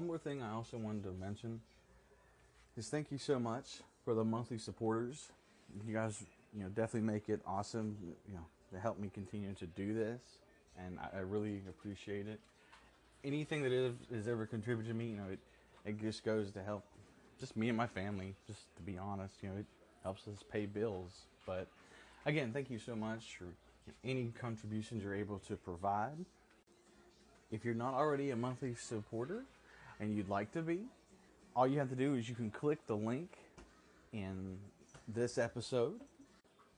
one more thing I also wanted to mention is thank you so much for the monthly supporters. You guys, you know, definitely make it awesome. You know, to help me continue to do this, and I, I really appreciate it. Anything that is, has ever contributed to me, you know, it it just goes to help just me and my family. Just to be honest, you know, it helps us pay bills. But again, thank you so much for any contributions you're able to provide. If you're not already a monthly supporter and you'd like to be, all you have to do is you can click the link in this episode,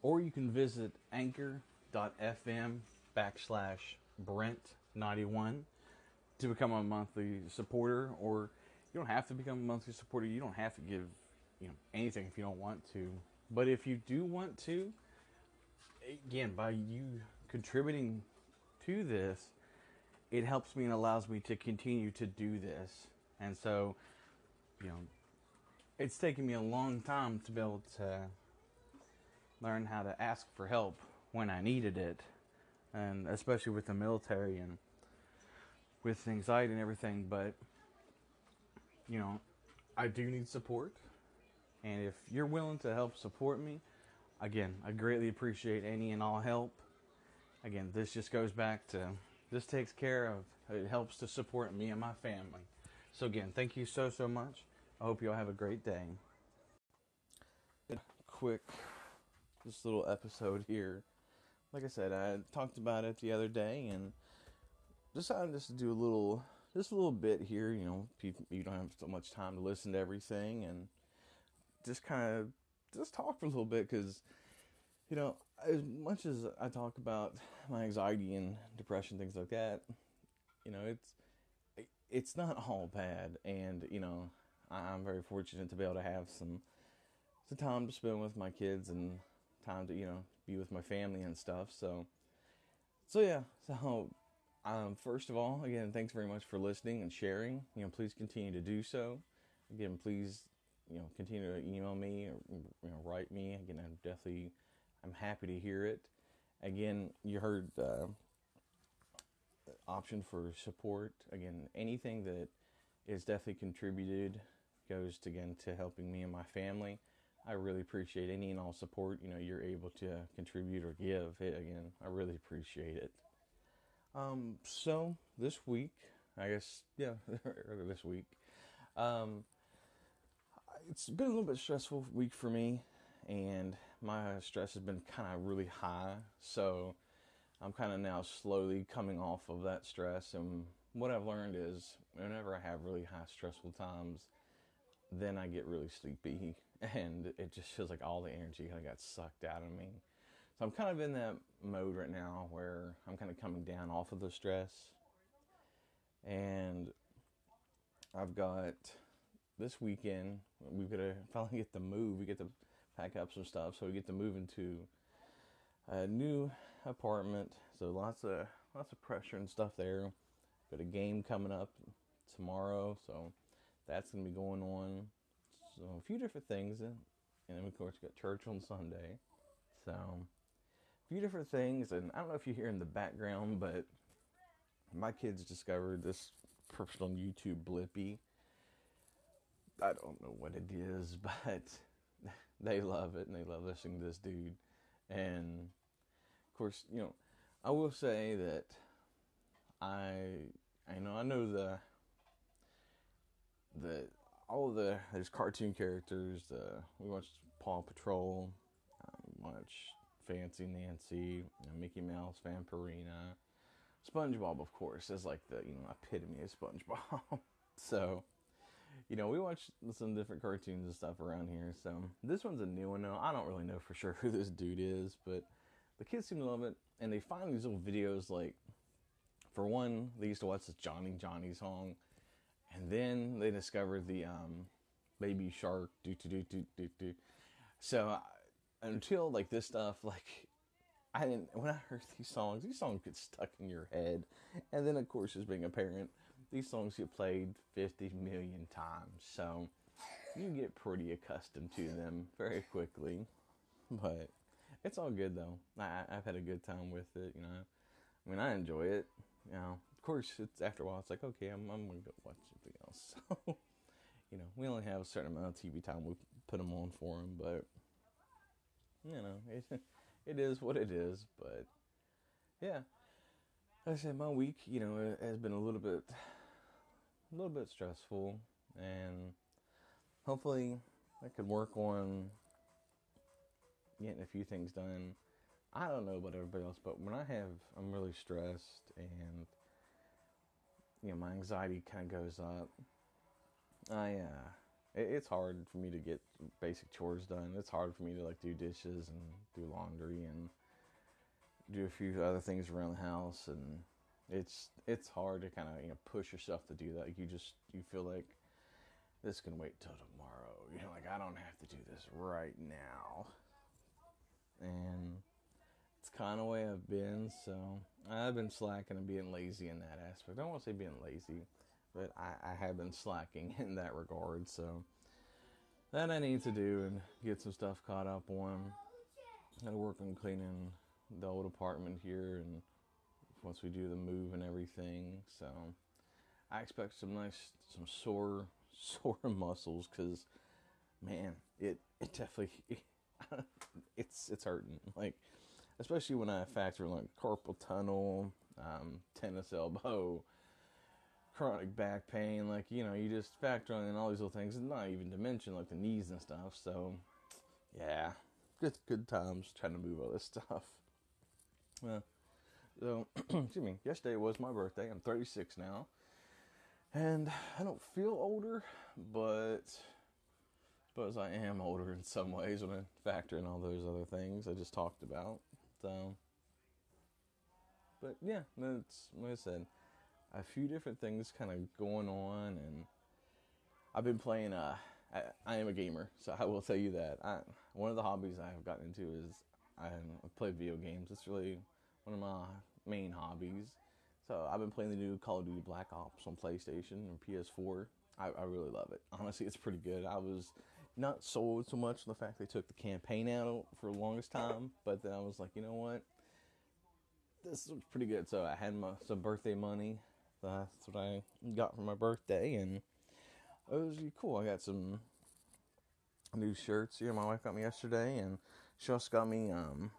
or you can visit anchor.fm backslash Brent91 to become a monthly supporter, or you don't have to become a monthly supporter. You don't have to give you know anything if you don't want to. But if you do want to, again, by you contributing to this, it helps me and allows me to continue to do this. And so, you know, it's taken me a long time to be able to learn how to ask for help when I needed it. And especially with the military and with anxiety and everything. But, you know, I do need support. And if you're willing to help support me, again, I greatly appreciate any and all help. Again, this just goes back to this takes care of it helps to support me and my family. So again, thank you so so much. I hope you all have a great day. Quick this little episode here. Like I said, I talked about it the other day and decided just to do a little just a little bit here, you know, people you don't have so much time to listen to everything and just kind of just talk for a little bit cuz you know, as much as I talk about my anxiety and depression, things like that, you know, it's it's not all bad, and you know, I'm very fortunate to be able to have some some time to spend with my kids and time to you know be with my family and stuff. So, so yeah. So, um, first of all, again, thanks very much for listening and sharing. You know, please continue to do so. Again, please, you know, continue to email me or you know, write me. Again, I'm definitely I'm happy to hear it. Again, you heard uh, option for support. Again, anything that is definitely contributed goes to, again to helping me and my family. I really appreciate any and all support you know you're able to contribute or give. It, again, I really appreciate it. Um, so this week, I guess yeah, this week, um, it's been a little bit stressful week for me and my stress has been kind of really high. So I'm kind of now slowly coming off of that stress. And what I've learned is whenever I have really high stressful times, then I get really sleepy and it just feels like all the energy kind of got sucked out of me. So I'm kind of in that mode right now where I'm kind of coming down off of the stress. And I've got this weekend, we've got to finally get the move. We get to pack up some stuff so we get to move into a new apartment. So lots of lots of pressure and stuff there. Got a game coming up tomorrow, so that's gonna be going on. So a few different things, and then of course got church on Sunday. So a few different things, and I don't know if you hear in the background, but my kids discovered this person on YouTube, Blippi. I don't know what it is, but they love it and they love listening to this dude. And course, you know, I will say that I I know I know the the all of the there's cartoon characters. Uh, we watched Paw Patrol, um, watch Fancy Nancy, you know, Mickey Mouse, Vampirina, SpongeBob, of course, is like the you know epitome of SpongeBob. so you know, we watch some different cartoons and stuff around here. So this one's a new one now. I don't really know for sure who this dude is, but the kids seem to love it. And they find these little videos like, for one, they used to watch this Johnny Johnny song, and then they discovered the um, Baby Shark do do do do do do. So until like this stuff, like I didn't when I heard these songs, these songs get stuck in your head, and then of course, as being a parent these songs get played 50 million times, so you get pretty accustomed to them very quickly. But it's all good though. I, have had a good time with it, you know. I mean, I enjoy it. You know, of course, it's after a while, it's like, okay, I'm, I'm gonna go watch something else. So, you know, we only have a certain amount of TV time we put them on for them, but you know, it, it is what it is. But yeah, like I said, my week, you know, has been a little bit, a little bit stressful, and hopefully, I could work on getting a few things done. I don't know about everybody else, but when I have, I'm really stressed, and you know, my anxiety kind of goes up. I uh, it, it's hard for me to get basic chores done. It's hard for me to like do dishes and do laundry and do a few other things around the house, and it's it's hard to kind of you know push yourself to do that. You just you feel like this can wait till tomorrow. You know, like I don't have to do this right now, and it's kind of way I've been. So I've been slacking and being lazy in that aspect. I don't want to say being lazy but I, I have been slacking in that regard. So that I need to do and get some stuff caught up on. Gotta work on cleaning the old apartment here, and once we do the move and everything, so I expect some nice, some sore, sore muscles, cause man, it it definitely it's it's hurting. Like especially when I factor like carpal tunnel, um, tennis elbow, chronic back pain, like you know, you just factor in all these little things, and not even to mention like the knees and stuff. So, yeah, good good times trying to move all this stuff. Well, so excuse me. Yesterday was my birthday. I'm 36 now, and I don't feel older, but suppose I am older in some ways when I factor in all those other things I just talked about. So, but yeah, that's like I said a few different things kind of going on, and I've been playing. Uh, I, I, am a gamer, so I will tell you that. I, one of the hobbies I have gotten into is I play video games. It's really one of my main hobbies. So I've been playing the new Call of Duty Black Ops on PlayStation and PS4. I, I really love it. Honestly, it's pretty good. I was not sold so much the fact they took the campaign out for the longest time, but then I was like, you know what? This looks pretty good. So I had my some birthday money that's what I got for my birthday, and it was really cool. I got some new shirts. Yeah, my wife got me yesterday, and she also got me um,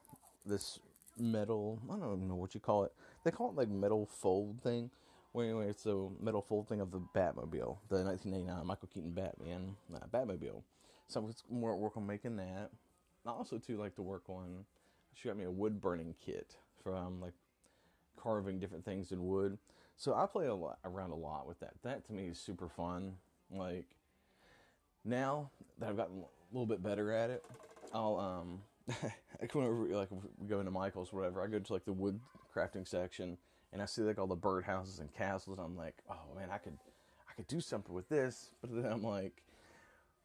this metal. I don't know what you call it. They call it like metal fold thing. Well, anyway, it's a metal fold thing of the Batmobile, the 1989 Michael Keaton Batman uh, Batmobile. So it's more at work on making that. I also too like to work on. She got me a wood burning kit from like carving different things in wood. So I play a lot, around a lot with that. That to me is super fun. Like now that I've gotten a little bit better at it, I'll um I come over like go into Michael's or whatever. I go to like the wood crafting section and I see like all the birdhouses and castles. And I'm like, oh man, I could I could do something with this. But then I'm like,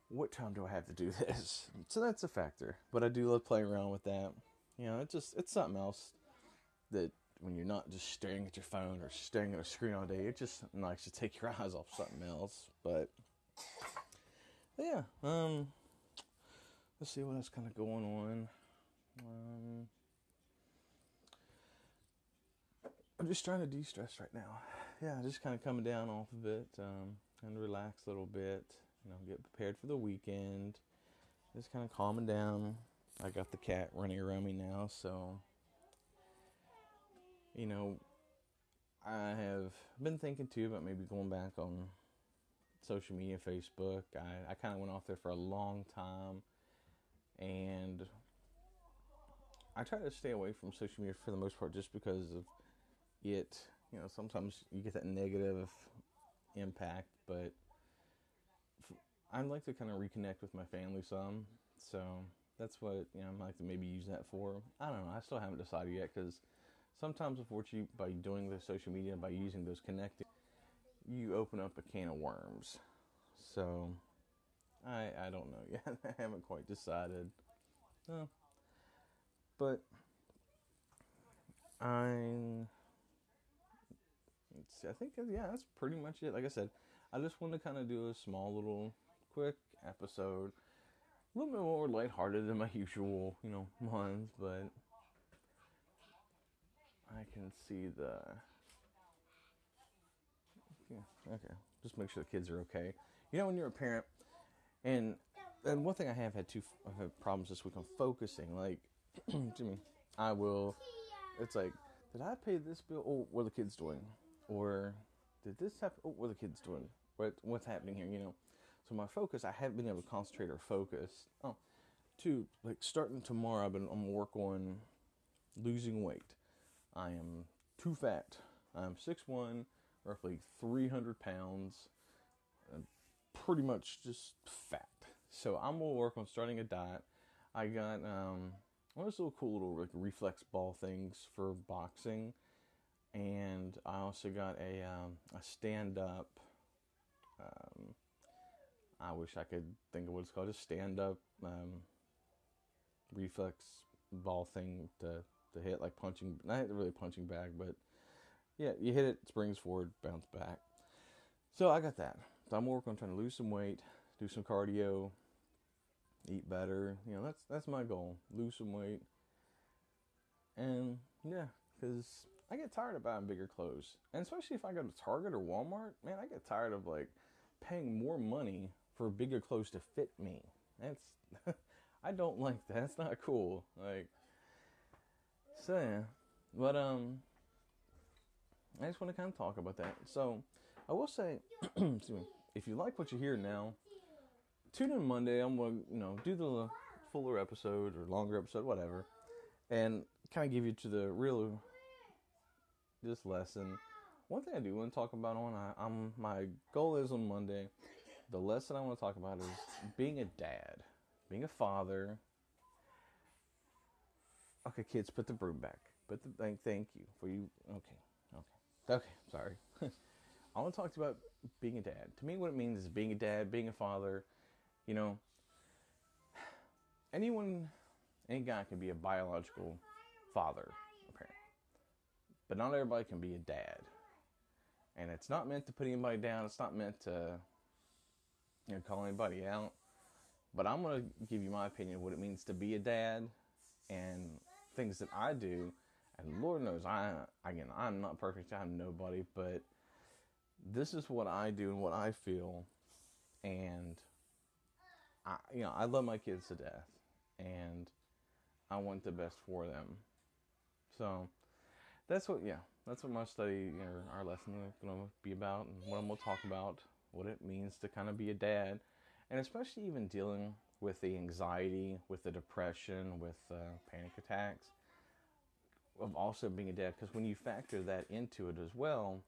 what time do I have to do this? So that's a factor. But I do love playing around with that. You know, it's just it's something else that when you're not just staring at your phone or staring at a screen all day, it's just nice to take your eyes off something else. But, but yeah, um, let's see what else kind of going on. Um, I'm just trying to de-stress right now. Yeah, just kind of coming down off of it um, and relax a little bit. You know, get prepared for the weekend. Just kind of calming down. I got the cat running around me now, so you know, I have been thinking too about maybe going back on social media, Facebook. I, I kind of went off there for a long time, and I try to stay away from social media for the most part just because of it. You know, sometimes you get that negative impact, but I'd like to kind of reconnect with my family some. So that's what you know. I'd like to maybe use that for. I don't know. I still haven't decided yet because sometimes unfortunately by doing the social media by using those connecting you open up a can of worms so i i don't know yet i haven't quite decided no. but i i think yeah that's pretty much it like i said i just want to kind of do a small little quick episode a little bit more lighthearted than my usual you know ones, but I can see the. Yeah, okay. Just make sure the kids are okay. You know, when you're a parent, and and one thing I have had two I've had problems this week on focusing. Like, Jimmy, I will. It's like, did I pay this bill? Oh, what are the kids doing? Or did this happen? Oh, what are the kids doing? What what's happening here? You know. So my focus, I haven't been able to concentrate or focus. Oh, two, like starting tomorrow, I've been I'm gonna work on losing weight. I am too fat. I'm 6'1", roughly 300 pounds, and pretty much just fat. So I'm gonna work on starting a diet. I got um, one of those little cool little like reflex ball things for boxing, and I also got a um, a stand up. Um, I wish I could think of what it's called. Just stand up um, reflex ball thing to to hit like punching not really punching bag but yeah you hit it springs forward bounce back. So i got that. So i'm working on trying to lose some weight do some cardio eat better. You know that's that's my goal lose some weight. And yeah because i get tired of buying bigger clothes. And especially if i go to target or walmart man i get tired of like paying more money for bigger clothes to fit me that's i don't like that that's not cool like so yeah, but um, I just want to kind of talk about that. So I will say, excuse me, if you like what you hear now, tune in Monday. I'm gonna you know do the fuller episode or longer episode, whatever, and kind of give you to the real this lesson. One thing I do want to talk about on I, I'm my goal is on Monday. The lesson I want to talk about is being a dad, being a father, Okay, kids, put the broom back. Put the thank thank you for you. Okay, okay, okay. Sorry. I want to talk about being a dad. To me, what it means is being a dad, being a father. You know, anyone, any guy can be a biological father, a parent, but not everybody can be a dad. And it's not meant to put anybody down. It's not meant to, you know, call anybody out. But I'm gonna give you my opinion of what it means to be a dad and things that I do, and Lord knows I again I'm not perfect. I'm nobody, but this is what I do and what I feel, and I you know I love my kids to death, and I want the best for them. So that's what yeah that's what my study or our lesson is going to be about, and what I'm going to talk about, what it means to kind of be a dad, and especially even dealing with the anxiety, with the depression, with uh, panic attacks, of also being a dad. Because when you factor that into it as well,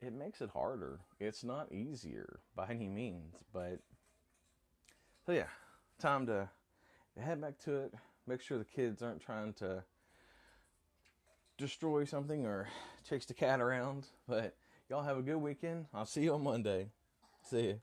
it makes it harder. It's not easier by any means, but so yeah, time to head back to it. Make sure the kids aren't trying to destroy something or chase the cat around. But y'all have a good weekend. I'll see you on Monday. See you.